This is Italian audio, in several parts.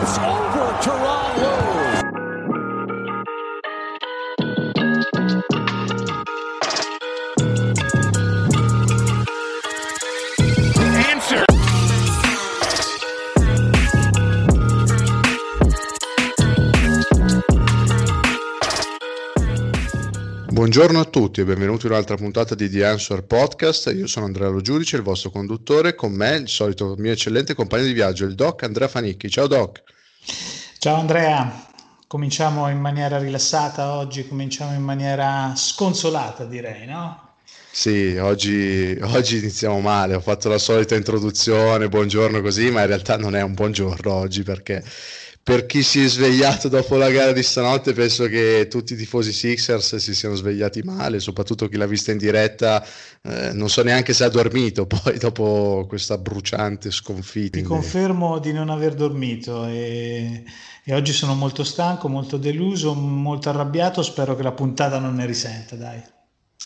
pass over Teron Buongiorno a tutti e benvenuti in un'altra puntata di The Answer Podcast. Io sono Andrea Lo Giudice, il vostro conduttore. Con me il solito mio eccellente compagno di viaggio, il Doc Andrea Fanicchi. Ciao Doc. Ciao Andrea, cominciamo in maniera rilassata oggi, cominciamo in maniera sconsolata direi, no? Sì, oggi, oggi iniziamo male. Ho fatto la solita introduzione, buongiorno così, ma in realtà non è un buongiorno oggi perché per chi si è svegliato dopo la gara di stanotte, penso che tutti i tifosi Sixers si siano svegliati male, soprattutto chi l'ha vista in diretta, eh, non so neanche se ha dormito poi dopo questa bruciante sconfitta. Ti confermo di non aver dormito e, e oggi sono molto stanco, molto deluso, molto arrabbiato, spero che la puntata non ne risenta, dai.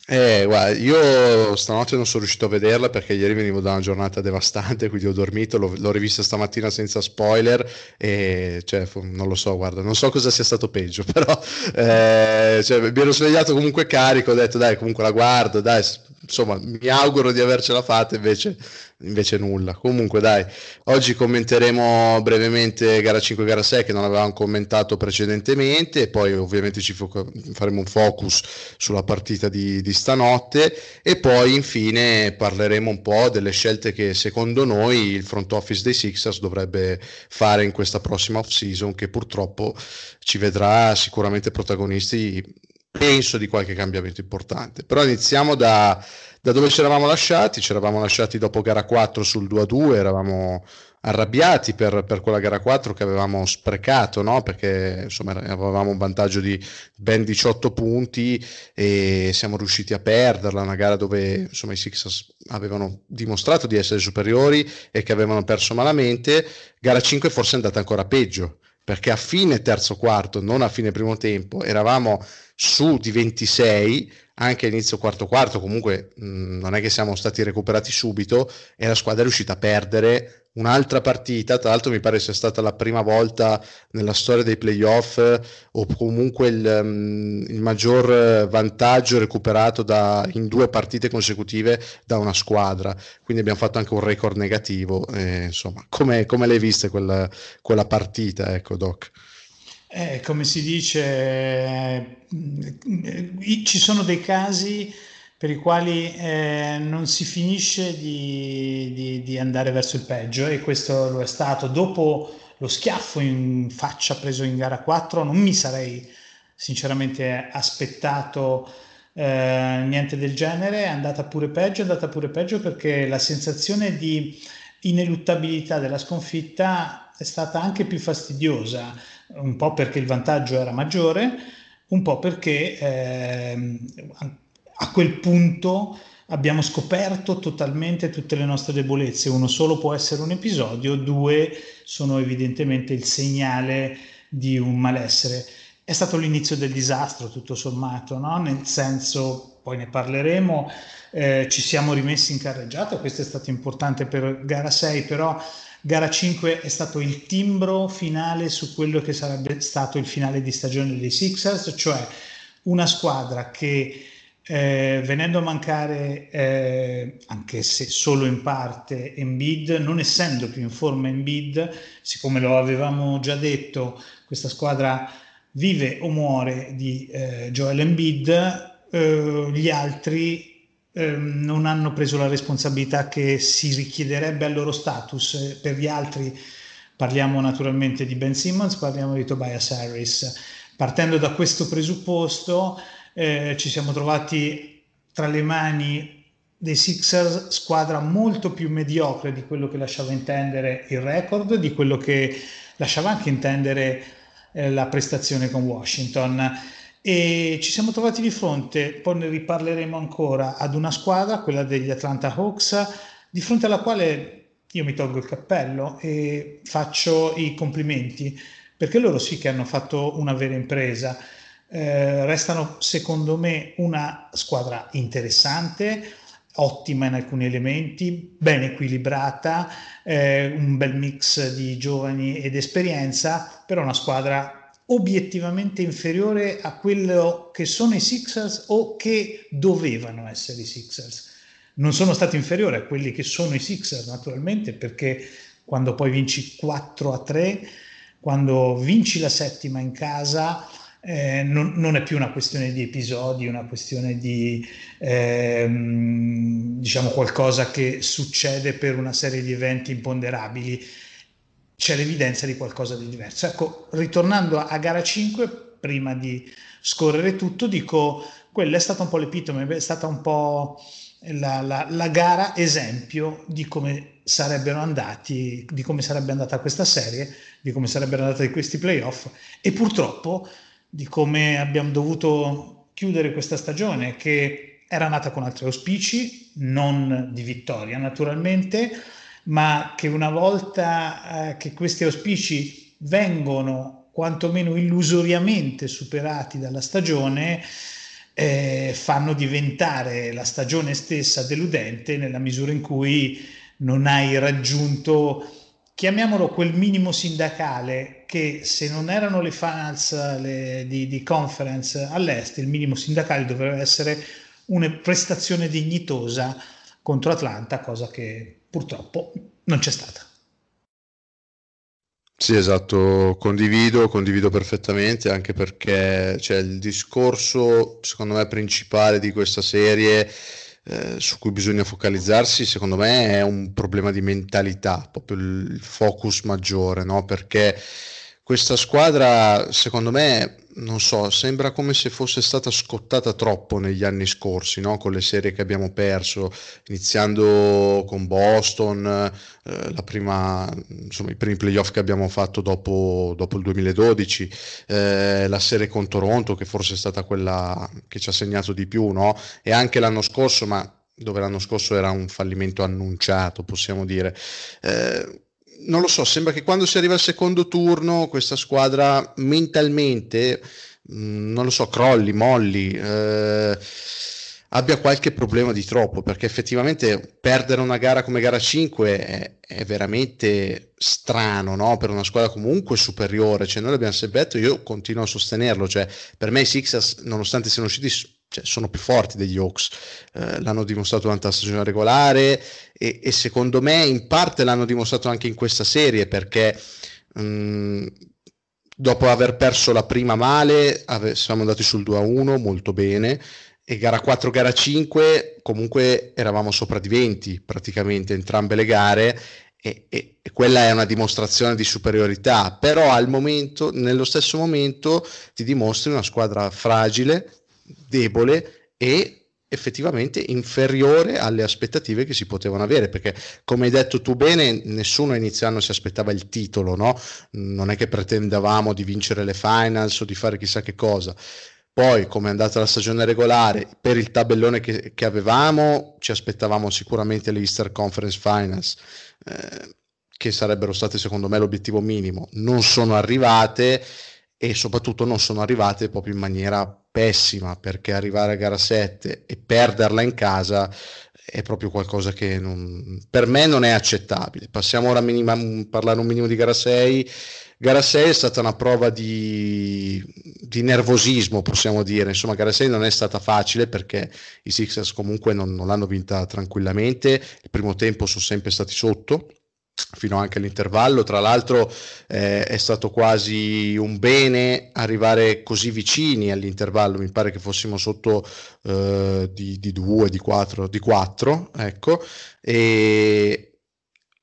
Eh, guarda, io stanotte non sono riuscito a vederla perché ieri venivo da una giornata devastante, quindi ho dormito, l'ho, l'ho rivista stamattina senza spoiler e cioè, non lo so, guarda, non so cosa sia stato peggio, però eh, cioè, mi ero svegliato comunque carico, ho detto dai, comunque la guardo, dai, insomma, mi auguro di avercela fatta, invece, invece nulla. Comunque dai, oggi commenteremo brevemente gara 5 e gara 6 che non avevamo commentato precedentemente e poi ovviamente ci fo- faremo un focus sulla partita di, di stanotte e poi infine parleremo un po' delle scelte che secondo noi il front office dei Sixers dovrebbe fare in questa prossima off season che purtroppo ci vedrà sicuramente protagonisti penso di qualche cambiamento importante però iniziamo da, da dove ci eravamo lasciati ci eravamo lasciati dopo gara 4 sul 2 a 2 eravamo arrabbiati per, per quella gara 4 che avevamo sprecato, no? perché insomma avevamo un vantaggio di ben 18 punti e siamo riusciti a perderla, una gara dove insomma i Sixers avevano dimostrato di essere superiori e che avevano perso malamente, gara 5 forse è andata ancora peggio, perché a fine terzo quarto, non a fine primo tempo, eravamo su di 26 anche a inizio quarto quarto comunque mh, non è che siamo stati recuperati subito e la squadra è riuscita a perdere un'altra partita, tra l'altro mi pare sia stata la prima volta nella storia dei playoff o comunque il, um, il maggior vantaggio recuperato da, in due partite consecutive da una squadra, quindi abbiamo fatto anche un record negativo, eh, insomma, come, come l'hai vista quella, quella partita, ecco Doc? Eh, come si dice, eh, ci sono dei casi per i quali eh, non si finisce di, di, di, andare verso il peggio e questo lo è stato. Dopo lo schiaffo in faccia preso in gara 4 non mi sarei sinceramente aspettato eh, niente del genere, è andata pure peggio, è andata pure peggio perché la sensazione di ineluttabilità della sconfitta è stata anche più fastidiosa, un po' perché il vantaggio era maggiore, un po' perché eh, a quel punto abbiamo scoperto totalmente tutte le nostre debolezze. Uno solo può essere un episodio, due sono evidentemente il segnale di un malessere. È stato l'inizio del disastro, tutto sommato, no? nel senso, poi ne parleremo, eh, ci siamo rimessi in carreggiata, questo è stato importante per gara 6, però gara 5 è stato il timbro finale su quello che sarebbe stato il finale di stagione dei Sixers, cioè una squadra che eh, venendo a mancare, eh, anche se solo in parte, Embiid, non essendo più in forma Embiid, siccome lo avevamo già detto, questa squadra vive o muore di eh, Joel Embiid, eh, gli altri ehm, non hanno preso la responsabilità che si richiederebbe al loro status. Per gli altri parliamo naturalmente di Ben Simmons, parliamo di Tobias Harris. Partendo da questo presupposto, eh, ci siamo trovati tra le mani dei Sixers, squadra molto più mediocre di quello che lasciava intendere il record, di quello che lasciava anche intendere eh, la prestazione con Washington. E ci siamo trovati di fronte, poi ne riparleremo ancora, ad una squadra, quella degli Atlanta Hawks, di fronte alla quale io mi tolgo il cappello e faccio i complimenti, perché loro sì che hanno fatto una vera impresa. Eh, restano secondo me una squadra interessante ottima in alcuni elementi, ben equilibrata, eh, un bel mix di giovani ed esperienza, però una squadra obiettivamente inferiore a quello che sono i Sixers o che dovevano essere i Sixers. Non sono stati inferiori a quelli che sono i Sixers, naturalmente, perché quando poi vinci 4 a 3, quando vinci la settima in casa, eh, non, non, è più una questione di episodi, una questione di ehm, diciamo qualcosa che succede per una serie di eventi imponderabili, c'è l'evidenza di qualcosa di diverso. Ecco, ritornando a, gara 5, prima di scorrere tutto, dico, quella è stata un po' l'epitome, è stata un po' la, la, la gara esempio di come sarebbero andati, di come sarebbe andata questa serie, di come sarebbero andati questi playoff e purtroppo di come abbiamo dovuto chiudere questa stagione che era nata con altri auspici, non di vittoria naturalmente, ma che una volta eh, che questi auspici vengono quantomeno illusoriamente superati dalla stagione, eh, fanno diventare la stagione stessa deludente nella misura in cui non hai raggiunto chiamiamolo quel minimo sindacale che se non erano le finals le, di, di, conference all'est, il minimo sindacale doveva essere una prestazione dignitosa contro Atlanta, cosa che purtroppo non c'è stata. Sì, esatto, condivido, condivido perfettamente anche perché cioè, il discorso, secondo me, principale di questa serie eh, su cui bisogna focalizzarsi, secondo me, è un problema di mentalità, proprio il focus maggiore, no? Perché questa squadra, secondo me, non so, sembra come se fosse stata scottata troppo negli anni scorsi, no? con le serie che abbiamo perso, iniziando con Boston, eh, prima, insomma, i primi playoff che abbiamo fatto dopo, dopo il 2012, eh, la serie con Toronto, che forse è stata quella che ci ha segnato di più, no? e anche l'anno scorso, ma dove l'anno scorso era un fallimento annunciato, possiamo dire. Eh, non lo so, sembra che quando si arriva al secondo turno questa squadra mentalmente, mh, mm, non lo so, crolli, molli, eh, abbia qualche problema di troppo, perché effettivamente perdere una gara come gara 5 è, è veramente strano, no? Per una squadra comunque superiore, cioè noi l'abbiamo sempre detto, io continuo a sostenerlo, cioè per me i Sixers, nonostante siano usciti cioè, sono più forti degli Hawks, eh, l'hanno dimostrato durante la stagione regolare e, e, secondo me in parte l'hanno dimostrato anche in questa serie perché mh, mm, dopo aver perso la prima male ave- siamo andati sul 2-1 molto bene e gara 4, gara 5 comunque eravamo sopra di 20 praticamente entrambe le gare e, e, e, quella è una dimostrazione di superiorità, però al momento, nello stesso momento ti dimostri una squadra fragile, debole e effettivamente inferiore alle aspettative che si potevano avere perché come hai detto tu bene nessuno inizio anno si aspettava il titolo no? non è che pretendavamo di vincere le finals o di fare chissà che cosa poi come è andata la stagione regolare per il tabellone che, che avevamo ci aspettavamo sicuramente le Easter Conference Finals eh, che sarebbero state secondo me l'obiettivo minimo non sono arrivate e soprattutto non sono arrivate proprio in maniera pessima perché arrivare a gara 7 e perderla in casa è proprio qualcosa che non, per me non è accettabile. Passiamo ora a minima, parlare un minimo di gara 6. Gara 6 è stata una prova di, di, nervosismo, possiamo dire. Insomma, gara 6 non è stata facile perché i Sixers comunque non, non l'hanno vinta tranquillamente. Il primo tempo sono sempre stati sotto fino anche all'intervallo. Tra l'altro eh, è stato quasi un bene arrivare così vicini all'intervallo, mi pare che fossimo sotto eh, di, di 2, di 4, di 4, ecco, e,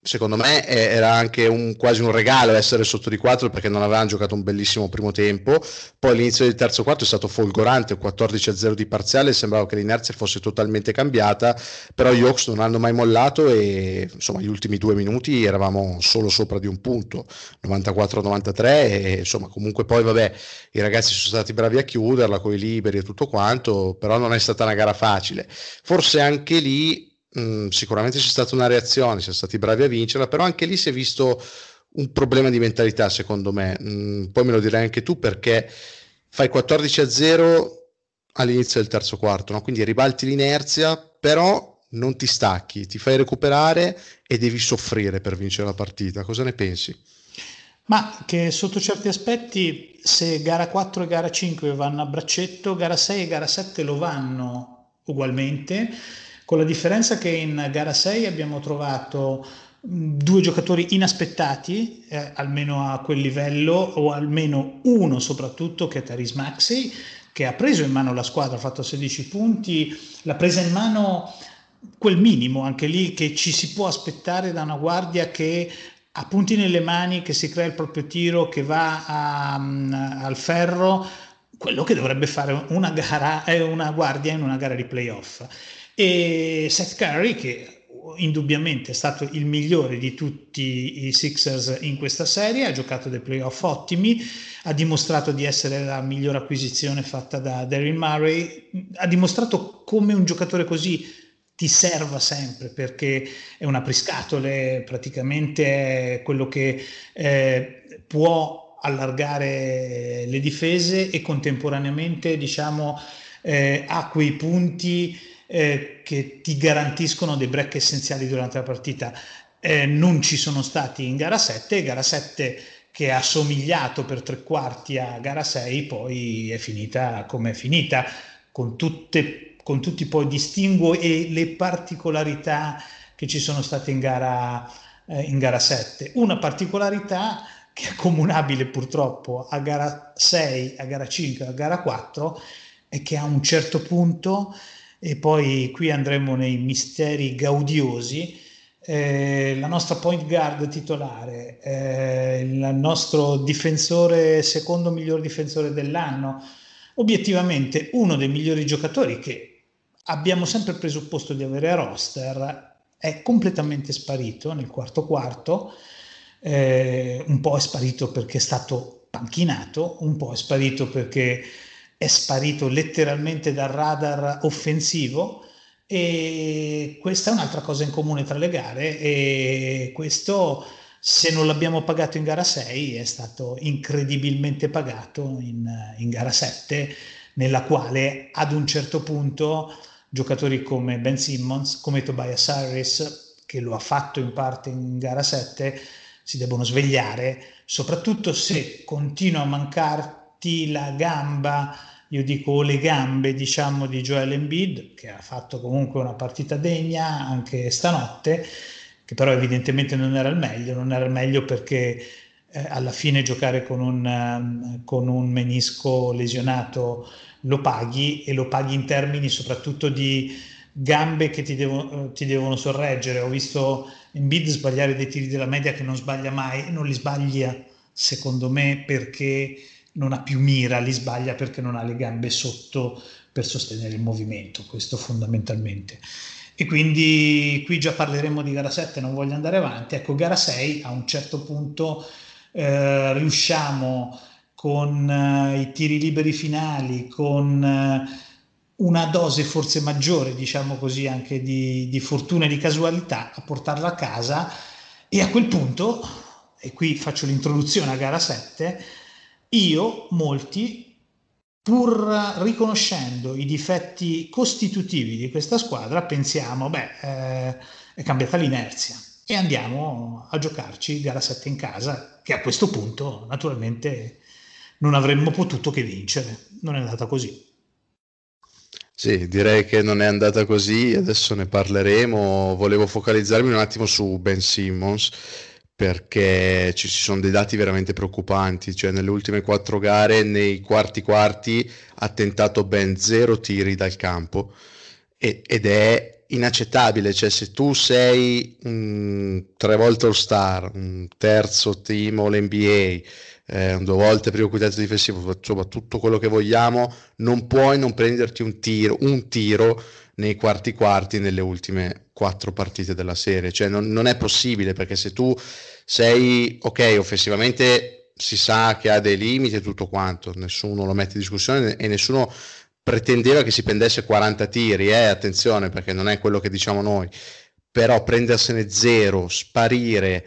secondo me era anche un, quasi un regalo essere sotto di 4 perché non avevano giocato un bellissimo primo tempo. Poi l'inizio del terzo quarto è stato folgorante 14 a 0 di parziale sembrava che l'inerzia fosse totalmente cambiata però gli Hawks non hanno mai mollato e insomma gli ultimi due minuti eravamo solo sopra di un punto 94 a 93 e insomma comunque poi vabbè i ragazzi sono stati bravi a chiuderla con i liberi e tutto quanto però non è stata una gara facile. Forse anche lì Mm, sicuramente c'è stata una reazione, siamo stati bravi a vincerla, però anche lì si è visto un problema di mentalità, secondo me. Mm, poi me lo direi anche tu perché fai 14 a 0 all'inizio del terzo quarto, no? quindi ribalti l'inerzia, però non ti stacchi, ti fai recuperare e devi soffrire per vincere la partita. Cosa ne pensi? Ma che sotto certi aspetti, se gara 4 e gara 5 vanno a braccetto, gara 6 e gara 7 lo vanno ugualmente, con la differenza che in gara 6 abbiamo trovato due giocatori inaspettati, eh, almeno a quel livello, o almeno uno soprattutto che è Taris Maxi, che ha preso in mano la squadra, ha fatto 16 punti, l'ha presa in mano quel minimo anche lì che ci si può aspettare da una guardia che ha punti nelle mani, che si crea il proprio tiro, che va a, um, al ferro, quello che dovrebbe fare una, gara, eh, una guardia in una gara di playoff. E Seth Curry, che indubbiamente è stato il migliore di tutti i Sixers in questa serie, ha giocato dei playoff ottimi, ha dimostrato di essere la migliore acquisizione fatta da Daryl Murray, ha dimostrato come un giocatore così ti serva sempre perché è un apriscatole, praticamente è quello che eh, può allargare le difese e contemporaneamente diciamo eh, ha quei punti eh, che ti garantiscono dei break essenziali durante la partita. Eh, non ci sono stati in gara 7, gara 7 che ha somigliato per tre quarti a gara 6, poi è finita come è finita, con, tutte, con tutti poi distinguo e le particolarità che ci sono state in gara, eh, in gara 7. Una particolarità che è comunabile purtroppo a gara 6, a gara 5, a gara 4, è che a un certo punto e poi qui andremo nei misteri gaudiosi. Eh, la nostra point guard titolare, eh, il nostro difensore, secondo miglior difensore dell'anno, obiettivamente uno dei migliori giocatori che abbiamo sempre presupposto di avere a roster, è completamente sparito nel quarto quarto, eh, un po' è sparito perché è stato panchinato, un po' è sparito perché è sparito letteralmente dal radar offensivo e questa è un'altra cosa in comune tra le gare e questo se non l'abbiamo pagato in gara 6 è stato incredibilmente pagato in, in gara 7 nella quale ad un certo punto giocatori come Ben Simmons, come Tobias Harris che lo ha fatto in parte in gara 7 si devono svegliare soprattutto se continua a mancare ti la gamba, io dico le gambe, diciamo, di Joel Embiid, che ha fatto comunque una partita degna anche stanotte, che però evidentemente non era il meglio, non era il meglio perché eh, alla fine giocare con un, um, con un menisco lesionato lo paghi e lo paghi in termini soprattutto di gambe che ti, devo, ti devono sorreggere. Ho visto Embiid sbagliare dei tiri della media che non sbaglia mai non li sbaglia secondo me perché non ha più mira, li sbaglia perché non ha le gambe sotto per sostenere il movimento, questo fondamentalmente. E quindi qui già parleremo di gara 7, non voglio andare avanti. Ecco, gara 6 a un certo punto eh, riusciamo con eh, i tiri liberi finali, con eh, una dose forse maggiore, diciamo così, anche di, di fortuna e di casualità a portarla a casa e a quel punto, e qui faccio l'introduzione a gara 7, io, molti, pur riconoscendo i difetti costitutivi di questa squadra, pensiamo, beh, eh, è cambiata l'inerzia e andiamo a giocarci gara 7 in casa, che a questo punto naturalmente non avremmo potuto che vincere. Non è andata così. Sì, direi che non è andata così, adesso ne parleremo. Volevo focalizzarmi un attimo su Ben Simmons perché ci sono dei dati veramente preoccupanti, cioè nelle ultime quattro gare, nei quarti quarti, ha tentato ben zero tiri dal campo. E, ed è inaccettabile, cioè se tu sei un tre volte all star, un terzo team all NBA, eh, due volte primo quintetto difensivo, insomma tutto quello che vogliamo, non puoi non prenderti un tiro, un tiro nei quarti quarti nelle ultime quattro partite della serie, cioè non, non è possibile perché se tu sei ok, offensivamente si sa che ha dei limiti e tutto quanto, nessuno lo mette in discussione e nessuno pretendeva che si prendesse 40 tiri, eh, attenzione perché non è quello che diciamo noi, però prendersene zero, sparire,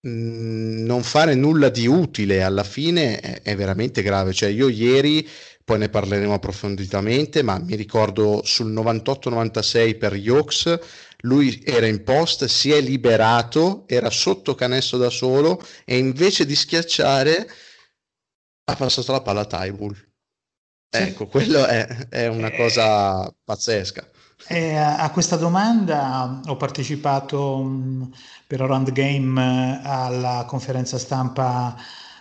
mh, non fare nulla di utile alla fine è, è veramente grave, cioè io ieri poi ne parleremo approfonditamente, ma mi ricordo sul 98-96 per Yokes, lui era in post, si è liberato, era sotto canestro da solo e invece di schiacciare ha passato la palla a Tybull. Ecco, quello è, è una cosa pazzesca. Eh, a questa domanda ho partecipato mh, per Around Game alla conferenza stampa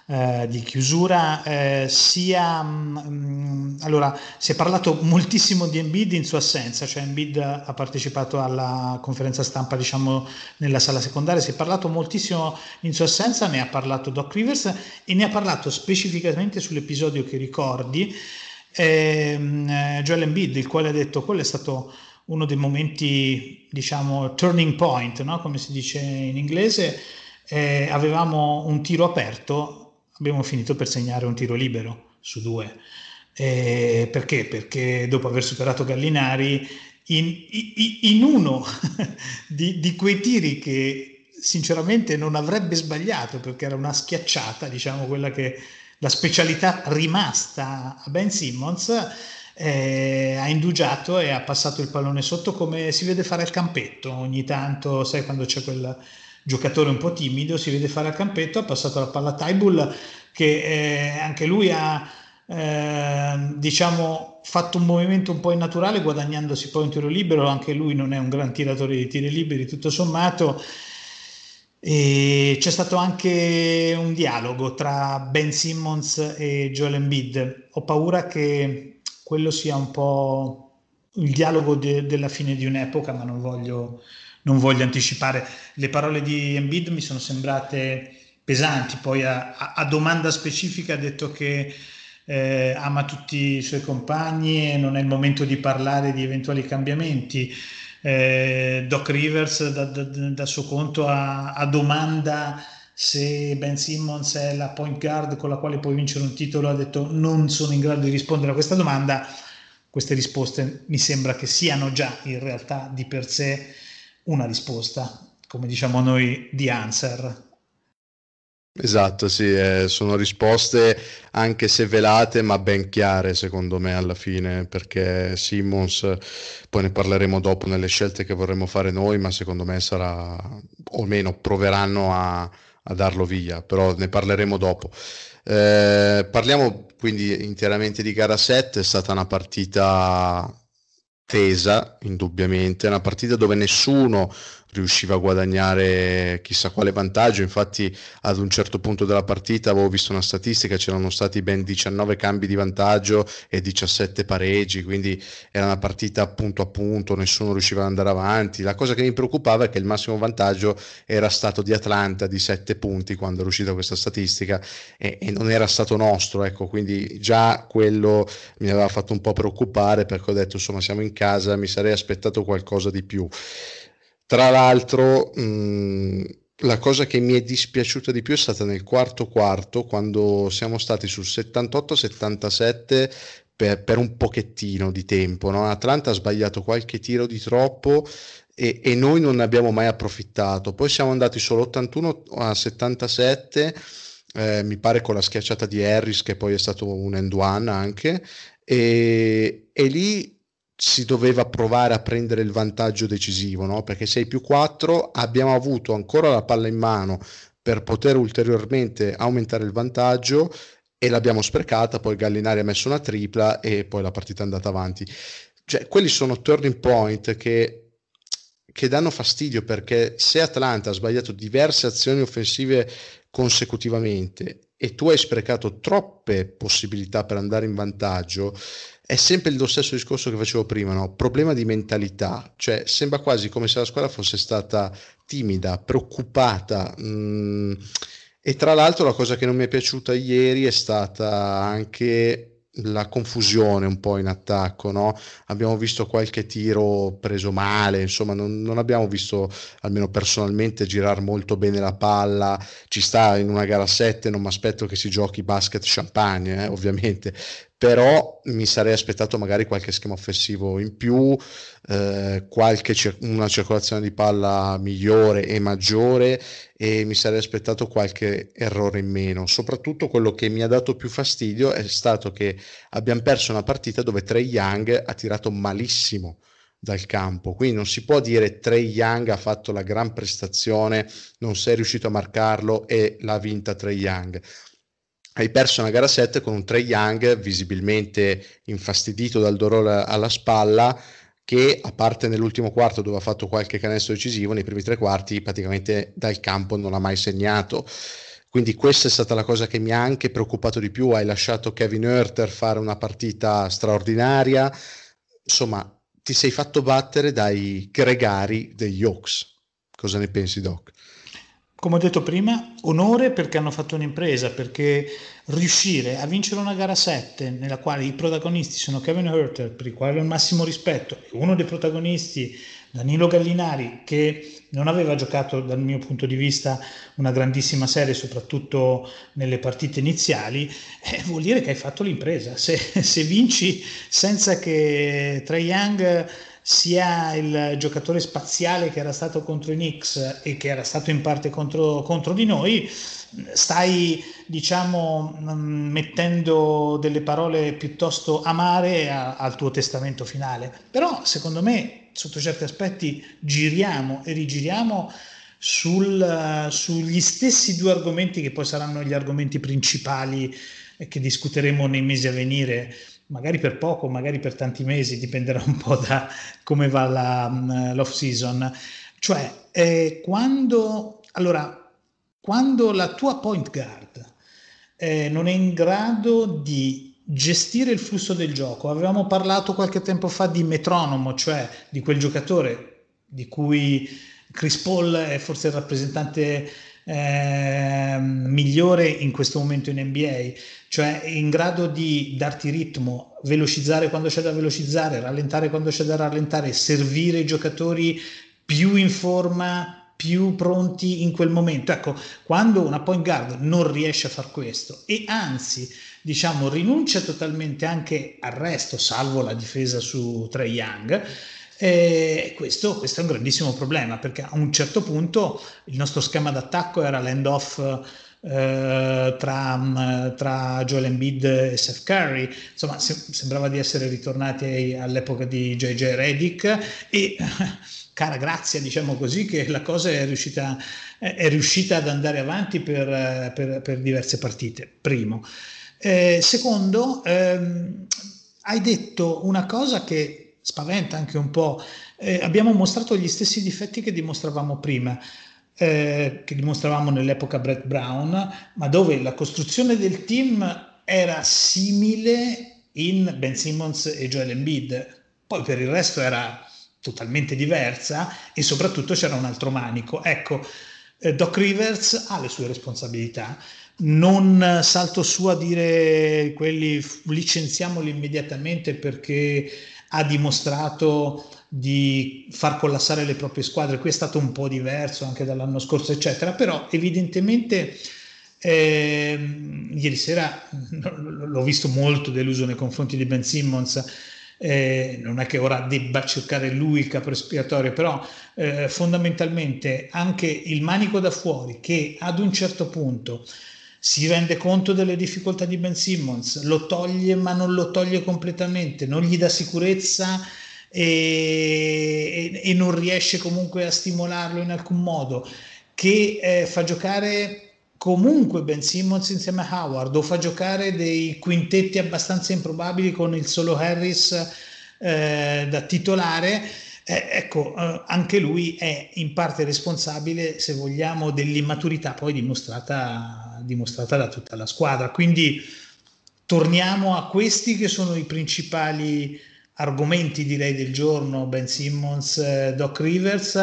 eh, di chiusura, eh, sia mh, mm, allora si è parlato moltissimo di Embiid in sua assenza, cioè Embiid ha partecipato alla conferenza stampa diciamo nella sala secondaria, si è parlato moltissimo in sua assenza, ne ha parlato Doc Rivers e ne ha parlato specificamente sull'episodio che ricordi. Ehm, eh, Joel Embiid, il quale ha detto quello è stato uno dei momenti, diciamo, turning point, no? come si dice in inglese, eh, avevamo un tiro aperto abbiamo finito per segnare un tiro libero su due. Eh, perché? Perché dopo aver superato Gallinari, in, in, in uno di, di, quei tiri che sinceramente non avrebbe sbagliato, perché era una schiacciata, diciamo quella che la specialità rimasta a Ben Simmons, eh, ha indugiato e ha passato il pallone sotto come si vede fare al campetto ogni tanto, sai quando c'è quel giocatore un po' timido, si vede fare al campetto, ha passato la palla a Tybull che eh, anche lui ha eh, diciamo fatto un movimento un po' innaturale guadagnandosi poi un tiro libero, anche lui non è un gran tiratore di tiri liberi tutto sommato. E c'è stato anche un dialogo tra Ben Simmons e Joel Embiid. Ho paura che quello sia un po' il dialogo de- della fine di un'epoca, ma non voglio non voglio anticipare. Le parole di Embiid mi sono sembrate pesanti, poi a, a domanda specifica ha detto che eh, ama tutti i suoi compagni e non è il momento di parlare di eventuali cambiamenti. Eh, Doc Rivers da, da, da suo conto a, a, domanda se Ben Simmons è la point guard con la quale puoi vincere un titolo ha detto non sono in grado di rispondere a questa domanda queste risposte mi sembra che siano già in realtà di per sé una risposta, come diciamo noi, di answer. Esatto, sì, eh, sono risposte anche se velate, ma ben chiare secondo me alla fine, perché Simmons, poi ne parleremo dopo nelle scelte che vorremmo fare noi, ma secondo me sarà, o almeno proveranno a, a darlo via, però ne parleremo dopo. Eh, parliamo quindi interamente di gara 7, è stata una partita tesa, indubbiamente, una partita dove nessuno riusciva a guadagnare chissà quale vantaggio, infatti ad un certo punto della partita avevo visto una statistica, c'erano stati ben 19 cambi di vantaggio e 17 pareggi, quindi era una partita punto a punto, nessuno riusciva ad andare avanti. La cosa che mi preoccupava è che il massimo vantaggio era stato di Atlanta di 7 punti quando è uscita questa statistica e, e non era stato nostro, ecco, quindi già quello mi aveva fatto un po' preoccupare perché ho detto insomma siamo in casa, mi sarei aspettato qualcosa di più. Tra l'altro, mh, la cosa che mi è dispiaciuta di più è stata nel quarto quarto, quando siamo stati sul 78-77 per, per un pochettino di tempo. No? Atlanta ha sbagliato qualche tiro di troppo e, e, noi non ne abbiamo mai approfittato. Poi siamo andati solo 81 a 77, eh, mi pare con la schiacciata di Harris, che poi è stato un end one anche, e, e lì si doveva provare a prendere il vantaggio decisivo, no? perché 6 più 4 abbiamo avuto ancora la palla in mano per poter ulteriormente aumentare il vantaggio e l'abbiamo sprecata, poi Gallinari ha messo una tripla e poi la partita è andata avanti. Cioè, quelli sono turning point che, che danno fastidio perché se Atlanta ha sbagliato diverse azioni offensive consecutivamente e tu hai sprecato troppe possibilità per andare in vantaggio, è sempre lo stesso discorso che facevo prima, no? problema di mentalità, cioè sembra quasi come se la squadra fosse stata timida, preoccupata. Mh, mm, e tra l'altro la cosa che non mi è piaciuta ieri è stata anche la confusione un po' in attacco, no? Abbiamo visto qualche tiro preso male, insomma, non, non, abbiamo visto, almeno personalmente, girare molto bene la palla. Ci sta in una gara 7, non mi aspetto che si giochi basket champagne, eh, ovviamente, però mi sarei aspettato magari qualche schema offensivo in più, eh, qualche una circolazione di palla migliore e maggiore e mi sarei aspettato qualche errore in meno. Soprattutto quello che mi ha dato più fastidio è stato che abbiamo perso una partita dove Trey Young ha tirato malissimo dal campo. Quindi non si può dire Trey Young ha fatto la gran prestazione, non sei riuscito a marcarlo e l'ha vinta Trey Young. Hai perso una gara 7 con un Trey Young visibilmente infastidito dal dolore alla spalla che a parte nell'ultimo quarto dove ha fatto qualche canestro decisivo, nei primi tre quarti praticamente dal campo non ha mai segnato. Quindi questa è stata la cosa che mi ha anche preoccupato di più. Hai lasciato Kevin Herter fare una partita straordinaria. Insomma, ti sei fatto battere dai gregari degli Hawks. Cosa ne pensi, Doc? Come ho detto prima, onore perché hanno fatto un'impresa, perché riuscire a vincere una gara 7 nella quale i protagonisti sono Kevin Herter, per il quale ho il massimo rispetto, e uno dei protagonisti, Danilo Gallinari, che non aveva giocato dal mio punto di vista una grandissima serie, soprattutto nelle partite iniziali, eh, vuol dire che hai fatto l'impresa. Se, se vinci senza che Trae Young sia il giocatore spaziale che era stato contro i Knicks e che era stato in parte contro, contro di noi, stai diciamo mm, mettendo delle parole piuttosto amare a, al tuo testamento finale. Però secondo me sotto certi aspetti giriamo e rigiriamo sul, sugli stessi due argomenti che poi saranno gli argomenti principali che discuteremo nei mesi a venire magari per poco, magari per tanti mesi, dipenderà un po' da come va la, mm, l'off season. Cioè, eh, quando, allora, quando la tua point guard eh, non è in grado di gestire il flusso del gioco, avevamo parlato qualche tempo fa di metronomo, cioè di quel giocatore di cui Chris Paul è forse il rappresentante eh, migliore in questo momento in NBA, cioè in grado di darti ritmo, velocizzare quando c'è da velocizzare, rallentare quando c'è da rallentare, servire i giocatori più in forma, più pronti in quel momento. Ecco, quando una point guard non riesce a far questo e anzi, diciamo, rinuncia totalmente anche al resto, salvo la difesa su Trey Young, e questo, questo, è un grandissimo problema perché a un certo punto il nostro schema d'attacco era l'end-off eh, tra, tra, Joel Embiid e Seth Curry, insomma se, sembrava di essere ritornati all'epoca di JJ Redick. E cara grazia diciamo così che la cosa è riuscita, è riuscita ad andare avanti per, per, per diverse partite, primo. Eh, secondo, ehm, hai detto una cosa che spaventa anche un po'. Eh, abbiamo mostrato gli stessi difetti che dimostravamo prima, eh, che dimostravamo nell'epoca Brett Brown, ma dove la costruzione del team era simile in Ben Simmons e Joel Embiid. Poi per il resto era totalmente diversa e soprattutto c'era un altro manico. Ecco, eh, Doc Rivers ha le sue responsabilità. Non salto su a dire quelli licenziamoli immediatamente perché ha dimostrato di far collassare le proprie squadre, qui è stato un po' diverso anche dall'anno scorso, eccetera, però evidentemente eh, ieri sera l'ho visto molto deluso nei confronti di Ben Simmons. Eh, non è che ora debba cercare lui il capo espiatorio, però eh, fondamentalmente anche il manico da fuori che ad un certo punto si rende conto delle difficoltà di Ben Simmons, lo toglie ma non lo toglie completamente, non gli dà sicurezza e, e, e non riesce comunque a stimolarlo in alcun modo, che eh, fa giocare comunque Ben Simmons insieme a Howard o fa giocare dei quintetti abbastanza improbabili con il solo Harris eh, da titolare. Eh, ecco, eh, anche lui è in parte responsabile, se vogliamo, dell'immaturità poi dimostrata, dimostrata da tutta la squadra. Quindi torniamo a questi che sono i principali argomenti, direi, del giorno, Ben Simmons, eh, Doc Rivers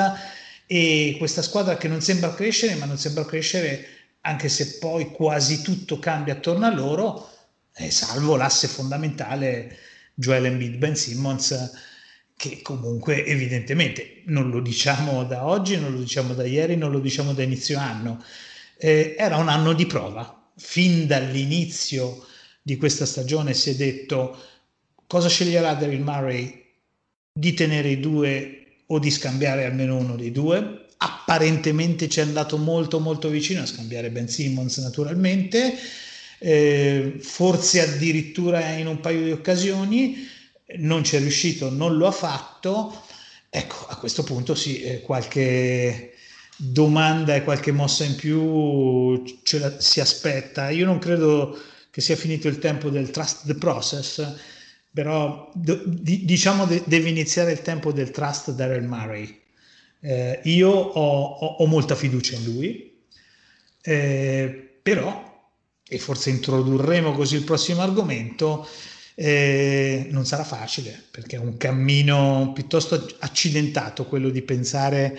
e questa squadra che non sembra crescere, ma non sembra crescere anche se poi quasi tutto cambia attorno a loro, eh, salvo l'asse fondamentale Joel Embiid, Ben Simmons che comunque evidentemente non lo diciamo da oggi, non lo diciamo da ieri, non lo diciamo da inizio anno, eh, era un anno di prova. Fin dall'inizio di questa stagione si è detto cosa sceglierà Daryl Murray di tenere i due o di scambiare almeno uno dei due. Apparentemente ci è andato molto molto vicino a scambiare Ben Simmons naturalmente, eh, forse addirittura in un paio di occasioni, non ci è riuscito, non lo ha fatto. Ecco, a questo punto sì, eh, qualche domanda e qualche mossa in più ce la, si aspetta. Io non credo che sia finito il tempo del trust the process, però d- diciamo de- deve iniziare il tempo del trust Daryl Murray. Eh, io ho, ho, ho, molta fiducia in lui, eh, però, e forse introdurremo così il prossimo argomento, eh, non sarà facile perché è un cammino piuttosto accidentato quello di pensare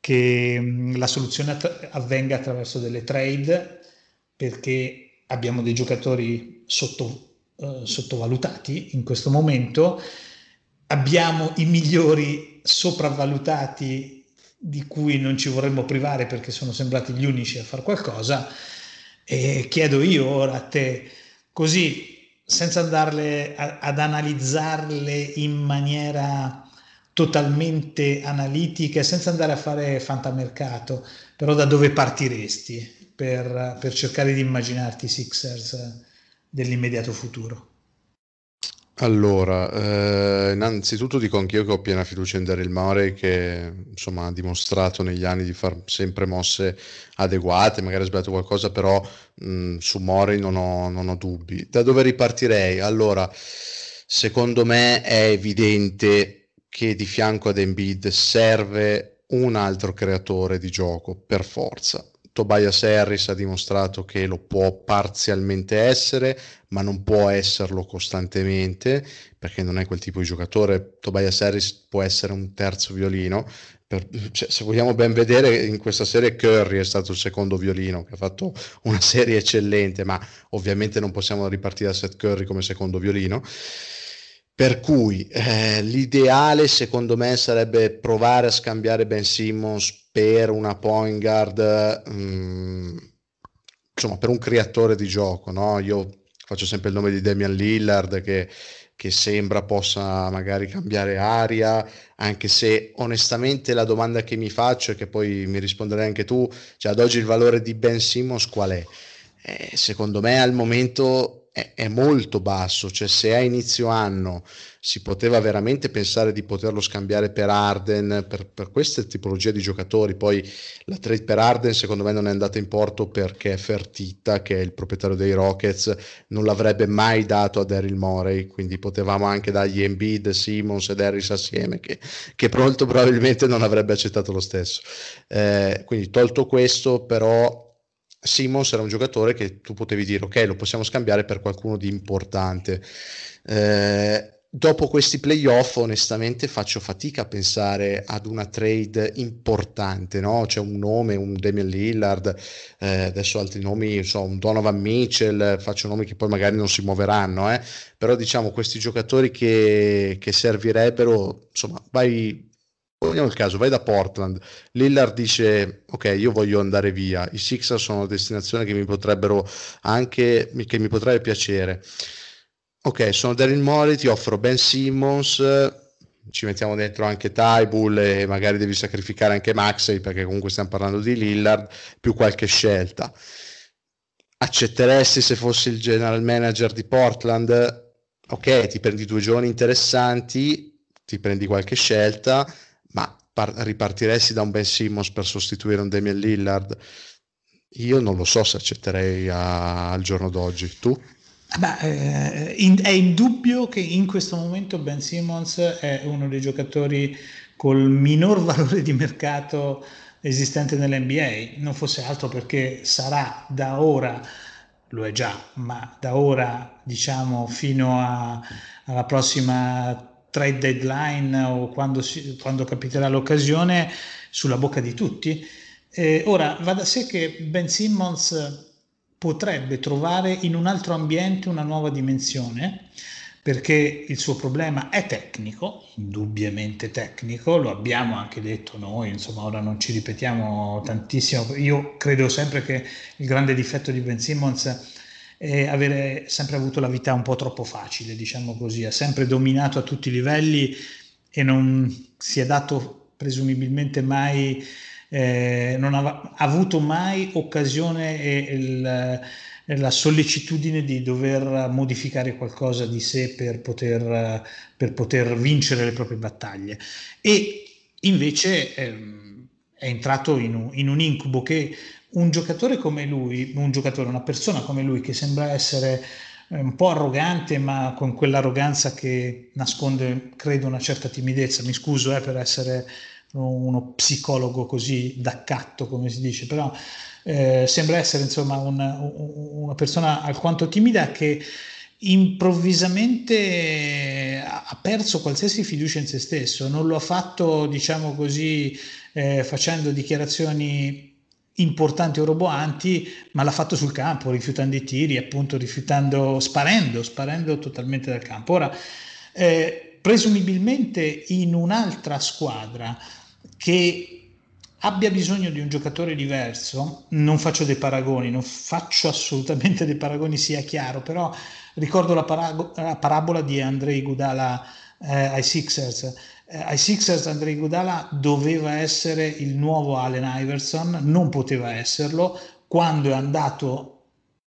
che mh, la soluzione att- avvenga attraverso delle trade perché abbiamo dei giocatori sotto eh, sottovalutati in questo momento, abbiamo i migliori sopravvalutati di cui non ci vorremmo privare perché sono sembrati gli unici a fare qualcosa. E chiedo io ora a te così senza andarle a, ad analizzarle in maniera totalmente analitica senza andare a fare fantamercato però da dove partiresti per, per cercare di immaginarti Sixers dell'immediato futuro? Allora, eh, innanzitutto dico anch'io che ho piena fiducia in Daryl Murray che insomma ha dimostrato negli anni di fare sempre mosse adeguate, magari ha sbagliato qualcosa, però mh, su Murray non non ho dubbi. Da dove ripartirei? Allora, secondo me è evidente che di fianco ad Embiid serve un altro creatore di gioco per forza. Tobias Harris ha dimostrato che lo può parzialmente essere, ma non può esserlo costantemente, perché non è quel tipo di giocatore. Tobias Harris può essere un terzo violino. Per, cioè, se vogliamo ben vedere, in questa serie Curry è stato il secondo violino, che ha fatto una serie eccellente, ma ovviamente non possiamo ripartire da Seth Curry come secondo violino. Per cui eh, l'ideale secondo me sarebbe provare a scambiare Ben Simmons per una point guard, mh, mm, insomma per un creatore di gioco. No? Io faccio sempre il nome di Damian Lillard che, che sembra possa magari cambiare aria, anche se onestamente la domanda che mi faccio e che poi mi risponderai anche tu, cioè ad oggi il valore di Ben Simmons qual è? Eh, secondo me al momento è, molto basso, cioè se a inizio anno si poteva veramente pensare di poterlo scambiare per Arden, per, per queste tipologie di giocatori, poi la trade per Arden secondo me non è andata in porto perché Fertitta, che è il proprietario dei Rockets, non l'avrebbe mai dato a Daryl Morey, quindi potevamo anche dargli Embiid, Simmons ed Harris assieme, che, che molto probabilmente non avrebbe accettato lo stesso. Eh, quindi tolto questo, però Simmons era un giocatore che tu potevi dire ok lo possiamo scambiare per qualcuno di importante eh, dopo questi playoff onestamente faccio fatica a pensare ad una trade importante no? c'è un nome un Damian Lillard eh, adesso altri nomi so, un Donovan Mitchell faccio nomi che poi magari non si muoveranno eh? però diciamo questi giocatori che, che servirebbero insomma vai Poniamo il caso, vai da Portland, Lillard dice ok io voglio andare via, i Sixers sono una destinazione che mi potrebbero anche, che mi potrebbe piacere. Ok, sono Daryl Morey, ti offro Ben Simmons, ci mettiamo dentro anche Tybull e magari devi sacrificare anche Maxey perché comunque stiamo parlando di Lillard, più qualche scelta. Accetteresti se fossi il general manager di Portland? Ok, ti prendi due giorni interessanti, ti prendi qualche scelta ma par- ripartiresti da un Ben Simmons per sostituire un Damian Lillard? Io non lo so se accetterei a- al giorno d'oggi. Tu? Beh, eh, in, è indubbio che in questo momento Ben Simmons è uno dei giocatori col minor valore di mercato esistente nell'NBA, non fosse altro perché sarà da ora, lo è già, ma da ora diciamo fino a, alla prossima trade deadline o quando, si, quando capiterà l'occasione sulla bocca di tutti. Eh, ora, va da sé che Ben Simmons potrebbe trovare in un altro ambiente una nuova dimensione perché il suo problema è tecnico, indubbiamente tecnico, lo abbiamo anche detto noi, insomma ora non ci ripetiamo tantissimo, io credo sempre che il grande difetto di Ben Simmons e avere sempre avuto la vita un po' troppo facile, diciamo così, ha sempre dominato a tutti i livelli e non si è dato presumibilmente mai, eh, non ha avuto mai occasione e il, la sollecitudine di dover modificare qualcosa di sé per poter, per poter vincere le proprie battaglie. E invece ehm, è entrato in un, in un incubo che un giocatore come lui, un giocatore, una persona come lui che sembra essere eh, un po' arrogante, ma con quell'arroganza che nasconde, credo, una certa timidezza. Mi scuso eh, per essere uno psicologo così d'accatto, come si dice, però eh, sembra essere insomma una, una persona alquanto timida che improvvisamente ha perso qualsiasi fiducia in se stesso, non lo ha fatto, diciamo così, eh, facendo dichiarazioni importanti o roboanti, ma l'ha fatto sul campo, rifiutando i tiri, appunto rifiutando, sparendo, sparendo totalmente dal campo. Ora, eh, presumibilmente in un'altra squadra che abbia bisogno di un giocatore diverso, non faccio dei paragoni, non faccio assolutamente dei paragoni, sia chiaro, però ricordo la, parago- la parabola di Andrei Gudala eh, ai Sixers eh, ai Sixers Andrei Gudala doveva essere il nuovo Allen Iverson, non poteva esserlo, quando è andato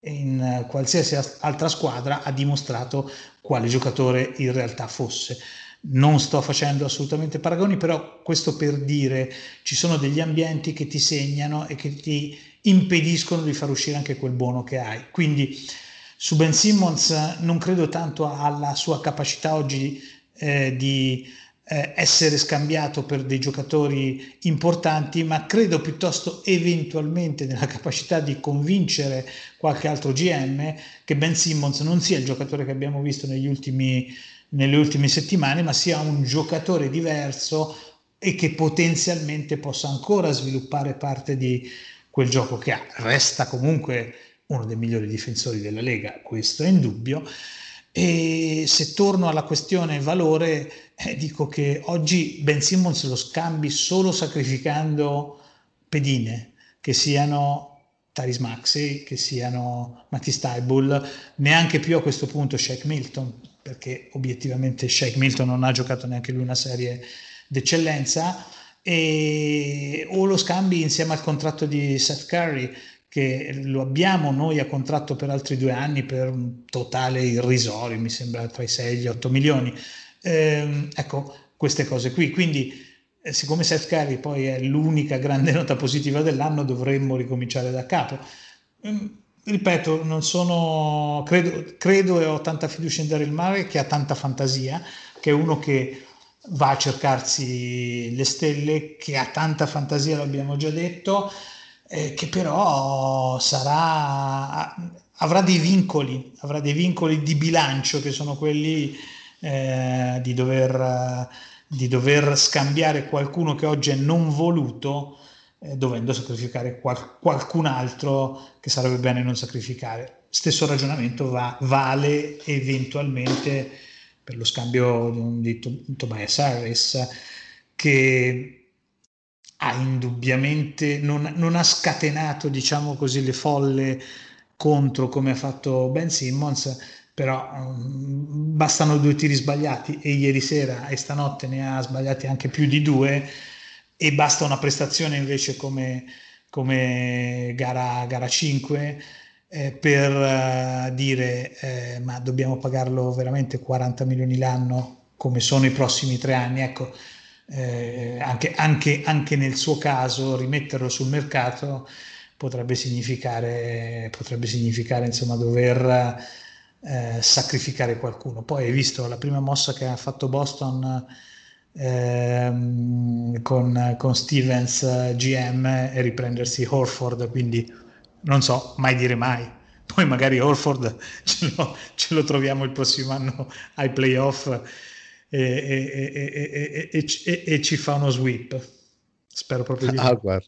in qualsiasi altra squadra ha dimostrato quale giocatore in realtà fosse. Non sto facendo assolutamente paragoni, però questo per dire ci sono degli ambienti che ti segnano e che ti impediscono di far uscire anche quel buono che hai. Quindi su Ben Simmons non credo tanto alla sua capacità oggi eh, di eh, essere scambiato per dei giocatori importanti, ma credo piuttosto eventualmente nella capacità di convincere qualche altro GM che Ben Simmons non sia il giocatore che abbiamo visto ultimi, nelle ultime settimane, ma sia un giocatore diverso e che potenzialmente possa ancora sviluppare parte di quel gioco che ha. Resta comunque uno dei migliori difensori della Lega, questo è indubbio. E se torno alla questione valore, eh, dico che oggi Ben Simmons lo scambi solo sacrificando pedine, che siano Taris Maxi, che siano Matty Bull, neanche più a questo punto Shake Milton, perché obiettivamente Shake Milton non ha giocato neanche lui una serie d'eccellenza, e, o lo scambi insieme al contratto di Seth Curry, che lo abbiamo noi a contratto per altri due anni per un totale irrisorio, mi sembra tra i 6 e gli 8 milioni. Eh, ecco, queste cose qui. Quindi, eh, siccome Seth Curry poi è l'unica grande nota positiva dell'anno, dovremmo ricominciare da capo. Eh, ripeto, non sono, credo, credo, e ho tanta fiducia in Daryl Mare che ha tanta fantasia, che è uno che va a cercarsi le stelle, che ha tanta fantasia, l'abbiamo già detto, eh, che però sarà, avrà dei vincoli, avrà dei vincoli di bilancio che sono quelli eh, di, dover, di, dover, scambiare qualcuno che oggi è non voluto, eh, dovendo sacrificare qual, qualcun altro che sarebbe bene non sacrificare. Stesso ragionamento va, vale eventualmente per lo scambio di, di Tobias Harris, che ha indubbiamente, non, non, ha scatenato, diciamo così, le folle contro come ha fatto Ben Simmons, però um, bastano due tiri sbagliati e ieri sera e stanotte ne ha sbagliati anche più di due e basta una prestazione invece come, come gara, gara 5 eh, per uh, dire eh, ma dobbiamo pagarlo veramente 40 milioni l'anno come sono i prossimi tre anni? Ecco eh, anche, anche, anche nel suo caso rimetterlo sul mercato potrebbe significare, potrebbe significare insomma dover eh, sacrificare qualcuno. Poi hai visto la prima mossa che ha fatto Boston ehm, con, con, Stevens GM e riprendersi Horford, quindi non so, mai dire mai. Poi magari Horford ce lo, ce lo troviamo il prossimo anno ai playoff e, e, e, e ci fa uno sweep. Spero proprio di ah, guarda.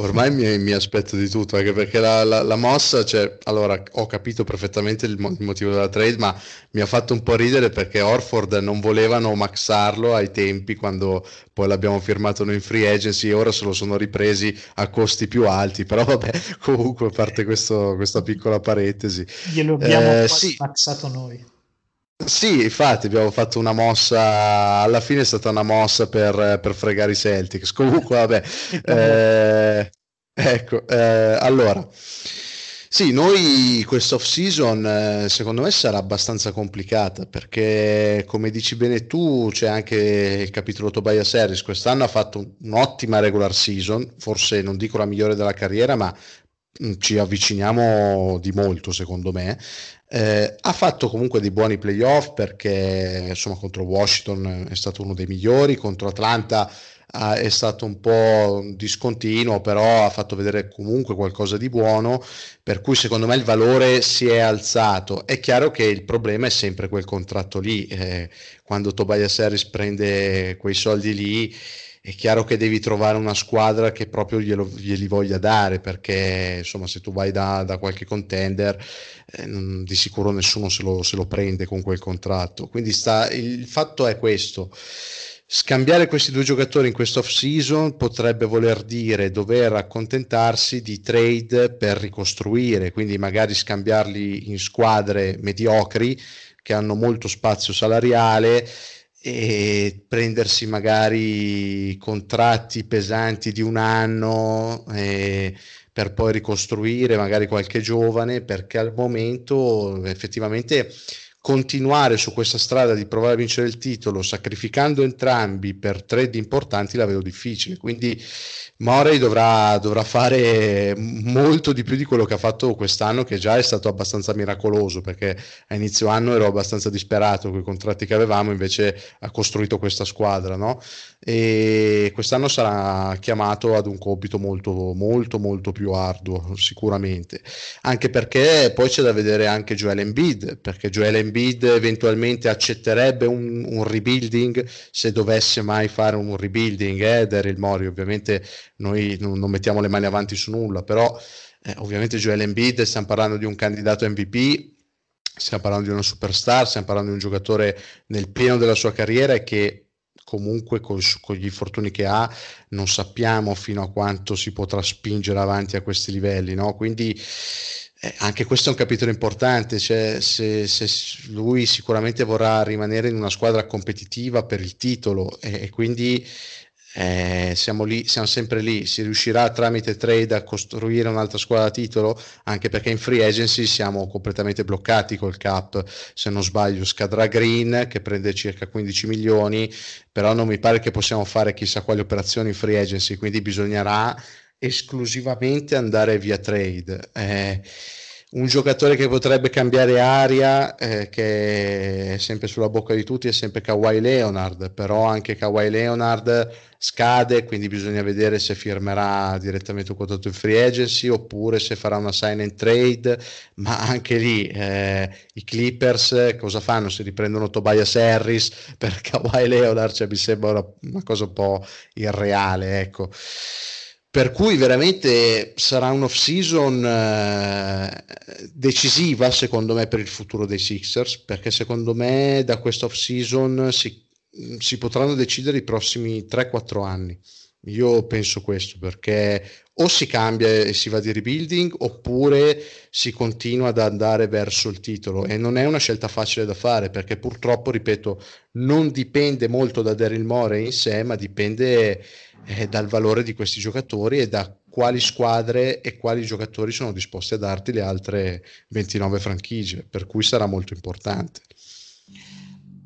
Ormai mi, mi, aspetto di tutto, anche perché la, la, la mossa, cioè, allora ho capito perfettamente il, mo- il, motivo della trade, ma mi ha fatto un po' ridere perché Orford non volevano maxarlo ai tempi quando poi l'abbiamo firmato noi in free agency e ora se lo sono ripresi a costi più alti, però vabbè, comunque a parte questo, questa piccola parentesi. Glielo abbiamo eh, sì. maxato noi. Sì, infatti abbiamo fatto una mossa, alla fine è stata una mossa per, per fregare i Celtics. Comunque, vabbè, eh, ecco, eh, allora, sì, noi questa off season eh, secondo me sarà abbastanza complicata perché, come dici bene tu, c'è anche il capitolo Tobias Harris. Quest'anno ha fatto un'ottima regular season, forse non dico la migliore della carriera, ma ci avviciniamo di molto secondo me eh, ha fatto comunque dei buoni playoff perché insomma contro Washington è stato uno dei migliori, contro Atlanta eh, è stato un po' discontinuo, però ha fatto vedere comunque qualcosa di buono, per cui secondo me il valore si è alzato. È chiaro che il problema è sempre quel contratto lì, eh, quando Tobias Harris prende quei soldi lì è chiaro che devi trovare una squadra che proprio glielo, glieli voglia dare perché insomma se tu vai da, da qualche contender eh, di sicuro nessuno se lo, se lo, prende con quel contratto. Quindi sta, il fatto è questo. Scambiare questi due giocatori in questo off season potrebbe voler dire dover accontentarsi di trade per ricostruire quindi magari scambiarli in squadre mediocri che hanno molto spazio salariale e prendersi magari contratti pesanti di un anno eh, per poi ricostruire magari qualche giovane perché al momento effettivamente continuare su questa strada di provare a vincere il titolo sacrificando entrambi per trade importanti la vedo difficile quindi Morey dovrà, dovrà, fare molto di più di quello che ha fatto quest'anno, che già è stato abbastanza miracoloso, perché a inizio anno ero abbastanza disperato con i contratti che avevamo, invece ha costruito questa squadra, no? E quest'anno sarà chiamato ad un compito molto, molto, molto più arduo, sicuramente. Anche perché poi c'è da vedere anche Joel Embiid, perché Joel Embiid eventualmente accetterebbe un, un rebuilding se dovesse mai fare un rebuilding, eh, Daryl Mori ovviamente noi non, non mettiamo le mani avanti su nulla, però eh, ovviamente Joel Embiid, stiamo parlando di un candidato MVP, stiamo parlando di una superstar, stiamo parlando di un giocatore nel pieno della sua carriera e che comunque con, con, gli infortuni che ha non sappiamo fino a quanto si potrà spingere avanti a questi livelli, no? Quindi eh, anche questo è un capitolo importante, cioè, se, se, lui sicuramente vorrà rimanere in una squadra competitiva per il titolo e, e quindi eh, siamo, lì, siamo sempre lì, si riuscirà tramite trade a costruire un'altra squadra a titolo, anche perché in free agency siamo completamente bloccati col cap, se non sbaglio scadrà Green che prende circa 15 milioni, però non mi pare che possiamo fare chissà quali operazioni in free agency, quindi bisognerà esclusivamente andare via trade. Eh, un giocatore che potrebbe cambiare aria, eh, che è sempre sulla bocca di tutti, è sempre Kawhi Leonard, però anche Kawhi Leonard scade, quindi bisogna vedere se firmerà direttamente un contratto in free agency oppure se farà una sign and trade, ma anche lì eh, i Clippers cosa fanno? Si riprendono Tobias Harris per Kawhi Leonard, cioè mi sembra una, una cosa un po' irreale, ecco. Per cui veramente sarà un'off season eh, decisiva secondo me per il futuro dei Sixers, perché secondo me da questa off season si, si potranno decidere i prossimi 3-4 anni. Io penso questo perché o si cambia e si va di rebuilding oppure si continua ad andare verso il titolo e non è una scelta facile da fare perché purtroppo, ripeto, non dipende molto da Daryl Morey in sé, ma dipende eh, dal valore di questi giocatori e da quali squadre e quali giocatori sono disposti a darti le altre 29 franchigie, per cui sarà molto importante.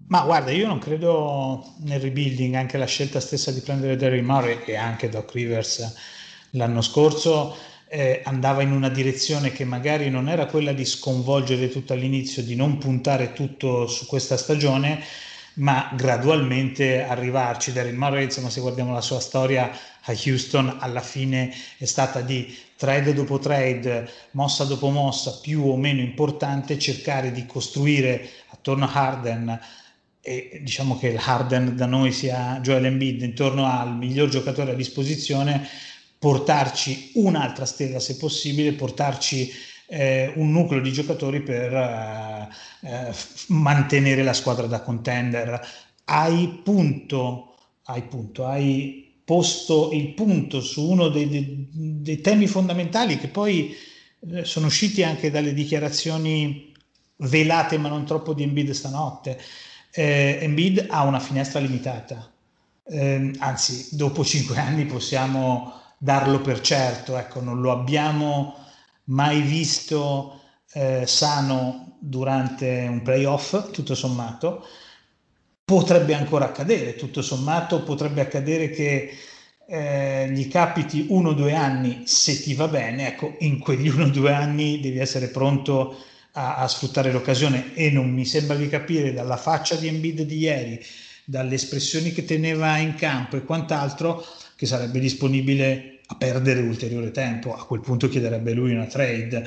Ma guarda, io non credo nel rebuilding, anche la scelta stessa di prendere Daryl Murray e anche Doc Rivers l'anno scorso eh, andava in una direzione che magari non era quella di sconvolgere tutto all'inizio, di non puntare tutto su questa stagione, ma gradualmente arrivarci. Daryl Murray, insomma, se guardiamo la sua storia a Houston, alla fine è stata di trade dopo trade, mossa dopo mossa, più o meno importante, cercare di costruire attorno a Harden e diciamo che il Harden da noi sia Joel Embiid intorno al miglior giocatore a disposizione portarci un'altra stella se possibile, portarci eh, un nucleo di giocatori per eh, eh, mantenere la squadra da contender. Hai punto, hai punto, hai posto il punto su uno dei, dei, dei temi fondamentali che poi eh, sono usciti anche dalle dichiarazioni velate ma non troppo di Embiid stanotte. Eh, Embiid ha una finestra limitata, eh, anzi dopo cinque anni possiamo darlo per certo, ecco, non lo abbiamo mai visto eh, sano durante un playoff, tutto sommato. Potrebbe ancora accadere, tutto sommato, potrebbe accadere che eh, gli capiti uno o due anni se ti va bene, ecco, in quegli uno o due anni devi essere pronto a, a sfruttare l'occasione e non mi sembra di capire dalla faccia di Embiid di ieri, dalle espressioni che teneva in campo e quant'altro, che sarebbe disponibile a perdere ulteriore tempo. A quel punto chiederebbe lui una trade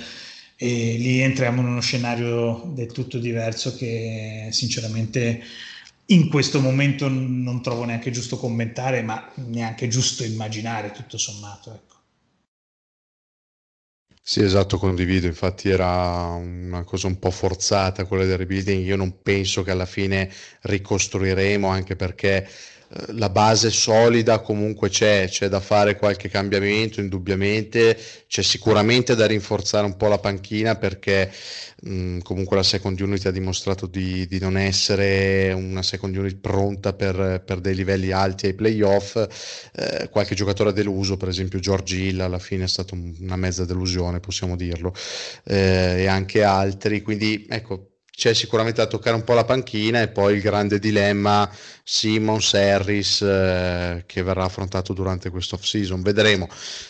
e lì entriamo in uno scenario del tutto diverso che sinceramente in questo momento non trovo neanche giusto commentare, ma neanche giusto immaginare tutto sommato. Ecco. Sì, esatto, condivido. Infatti era una cosa un po' forzata quella del rebuilding. Io non penso che alla fine ricostruiremo, anche perché la base solida comunque c'è, c'è da fare qualche cambiamento indubbiamente, c'è sicuramente da rinforzare un po' la panchina perché mh, comunque la second unit ha dimostrato di, di, non essere una second unit pronta per, per dei livelli alti ai playoff, eh, qualche giocatore ha deluso, per esempio George Hill alla fine è stata una mezza delusione, possiamo dirlo, eh, e anche altri, quindi ecco c'è sicuramente da toccare un po' la panchina e poi il grande dilemma Simons Harris eh, che verrà affrontato durante questo off season vedremo.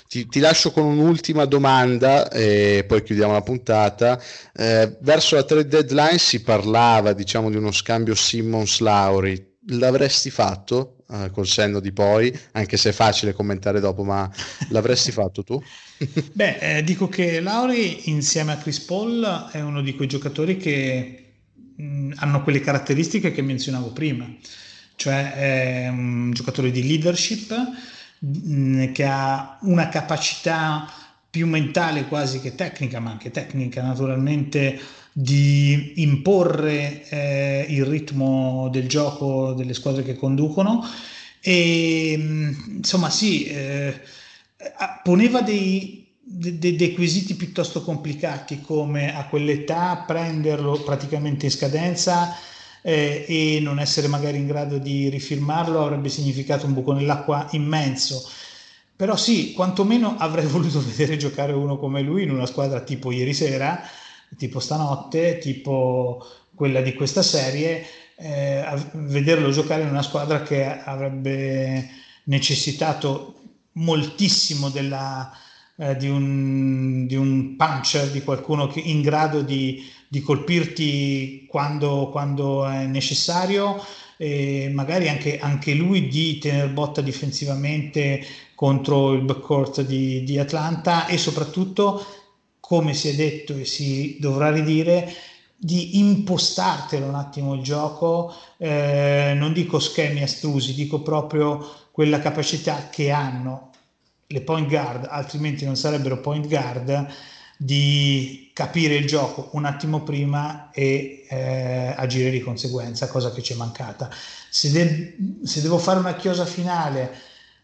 Ti, ti, lascio con un'ultima domanda e poi chiudiamo la puntata. Eh, verso la trade deadline si parlava diciamo di uno scambio Simmons Lauri l'avresti fatto uh, col senno di poi, anche se è facile commentare dopo, ma l'avresti fatto tu? Beh, eh, dico che Lauri insieme a Chris Paul è uno di quei giocatori che mh, mm, hanno quelle caratteristiche che menzionavo prima, cioè è un giocatore di leadership mh, mm, che ha una capacità più mentale quasi che tecnica, ma anche tecnica naturalmente di imporre eh, il ritmo del gioco delle squadre che conducono e insomma sì, eh, poneva dei, dei, quesiti piuttosto complicati come a quell'età prenderlo praticamente in scadenza eh, e non essere magari in grado di rifirmarlo avrebbe significato un buco nell'acqua immenso. Però sì, quantomeno avrei voluto vedere giocare uno come lui in una squadra tipo ieri sera, tipo stanotte, tipo quella di questa serie, eh, vederlo giocare in una squadra che avrebbe necessitato moltissimo della, eh, di, un, di, un, puncher, di qualcuno che, in grado di, di colpirti quando, quando, è necessario e magari anche, anche lui di tenere botta difensivamente contro il backcourt di, di Atlanta e soprattutto come si è detto e si dovrà ridire, di impostartelo un attimo il gioco, eh, non dico schemi astrusi, dico proprio quella capacità che hanno le point guard, altrimenti non sarebbero point guard, di capire il gioco un attimo prima e eh, agire di conseguenza, cosa che ci è mancata. Se, de- se devo fare una chiosa finale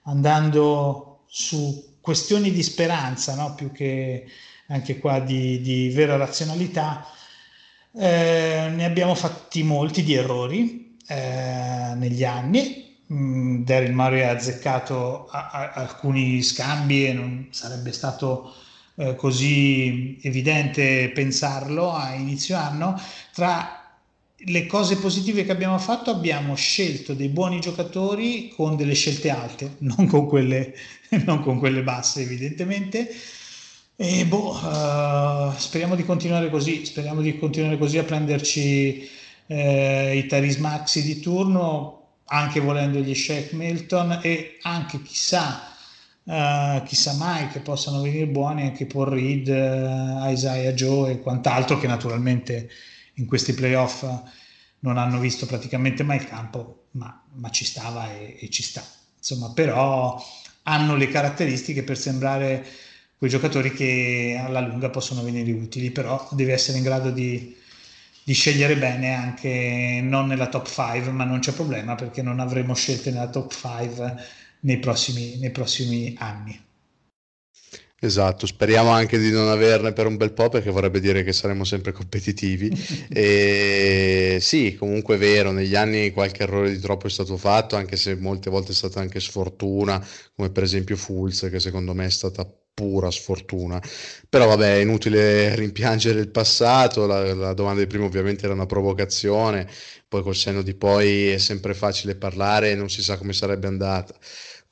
andando su questioni di speranza, no? più che anche qua di, di vera razionalità. Eh, ne abbiamo fatti molti di errori eh, negli anni. Mm, Daryl Murray ha azzeccato a, a, alcuni scambi e non sarebbe stato eh, così evidente pensarlo a inizio anno. Tra le cose positive che abbiamo fatto abbiamo scelto dei buoni giocatori con delle scelte alte, non con quelle, non con quelle basse evidentemente e boh, uh, speriamo di continuare così, speriamo di continuare così a prenderci eh, i Taris Maxi di turno, anche volendo gli Shaq Milton e anche chissà, uh, chissà mai che possano venire buoni anche Paul Reed, uh, Isaiah Joe e quant'altro che naturalmente in questi playoff non hanno visto praticamente mai il campo, ma, ma ci stava e, e ci sta. Insomma, però hanno le caratteristiche per sembrare quei giocatori che alla lunga possono venire utili, però deve essere in grado di, di scegliere bene anche non nella top 5, ma non c'è problema perché non avremo scelte nella top 5 nei prossimi, nei prossimi anni. Esatto, speriamo anche di non averne per un bel po' perché vorrebbe dire che saremo sempre competitivi. e sì, comunque è vero, negli anni qualche errore di troppo è stato fatto, anche se molte volte è stata anche sfortuna, come per esempio Fulz, che secondo me è stata pura sfortuna. Però vabbè, è inutile rimpiangere il passato, la, la domanda di prima ovviamente era una provocazione, poi col senno di poi è sempre facile parlare e non si sa come sarebbe andata.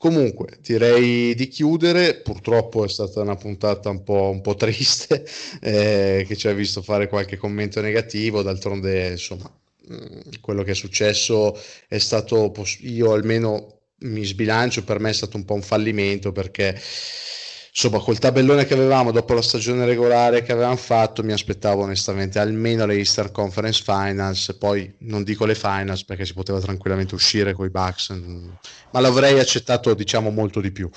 Comunque, direi di chiudere. Purtroppo è stata una puntata un po', un po triste, eh, che ci ha visto fare qualche commento negativo. D'altronde, insomma, mm, quello che è successo è stato, io almeno mi sbilancio, per me è stato un po' un fallimento perché insomma col tabellone che avevamo dopo la stagione regolare che avevamo fatto mi aspettavo onestamente almeno le Easter Conference Finals poi non dico le Finals perché si poteva tranquillamente uscire con i Bucks ma l'avrei accettato diciamo molto di più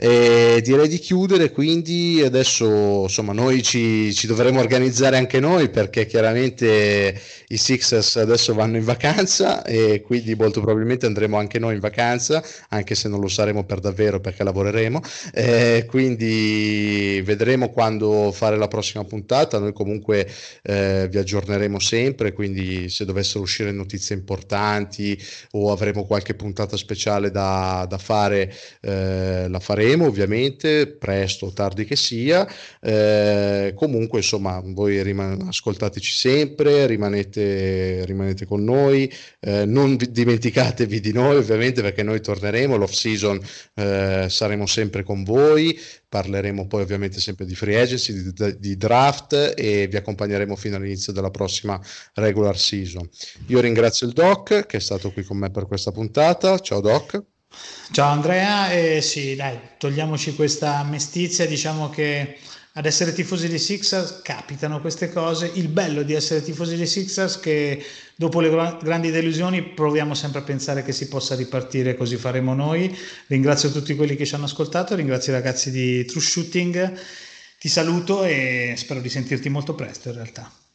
e direi di chiudere quindi adesso insomma noi ci, ci dovremo organizzare anche noi perché chiaramente i Sixers adesso vanno in vacanza e quindi molto probabilmente andremo anche noi in vacanza anche se non lo saremo per davvero perché lavoreremo. Eh, quindi vedremo quando fare la prossima puntata. Noi comunque eh, vi aggiorneremo sempre quindi se dovessero uscire notizie importanti o avremo qualche puntata speciale da, da fare eh, la faremo faremo ovviamente presto o tardi che sia. Eh, comunque, insomma, voi riman- ascoltateci sempre, rimanete, rimanete con noi, eh, non vi- dimenticatevi di noi ovviamente perché noi torneremo, l'off season eh, saremo sempre con voi. Parleremo poi ovviamente sempre di free agency, di, di draft e vi accompagneremo fino all'inizio della prossima regular season. Io ringrazio il Doc che è stato qui con me per questa puntata. Ciao Doc. Ciao Andrea, eh, sì, dai, togliamoci questa mestizia, diciamo che ad essere tifosi dei Sixers capitano queste cose. Il bello di essere tifosi dei Sixers è che dopo le grandi delusioni proviamo sempre a pensare che si possa ripartire, così faremo noi. Ringrazio tutti quelli che ci hanno ascoltato, ringrazio i ragazzi di True Shooting, ti saluto e spero di sentirti molto presto in realtà.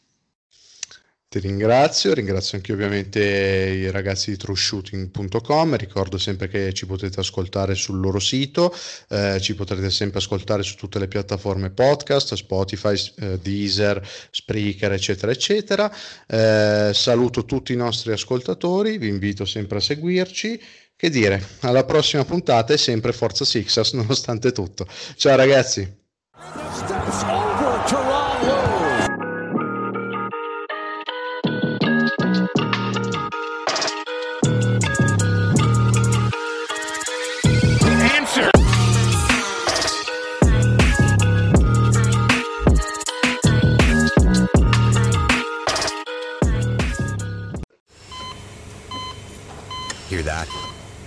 Ti ringrazio, ringrazio anche ovviamente i ragazzi di trueshooting.com, ricordo sempre che ci potete ascoltare sul loro sito, eh, ci potrete sempre ascoltare su tutte le piattaforme podcast, Spotify, eh, Deezer, Spreaker, eccetera, eccetera. Eh, saluto tutti i nostri ascoltatori, vi invito sempre a seguirci. Che dire, alla prossima puntata e sempre Forza Sixers nonostante tutto. Ciao ragazzi!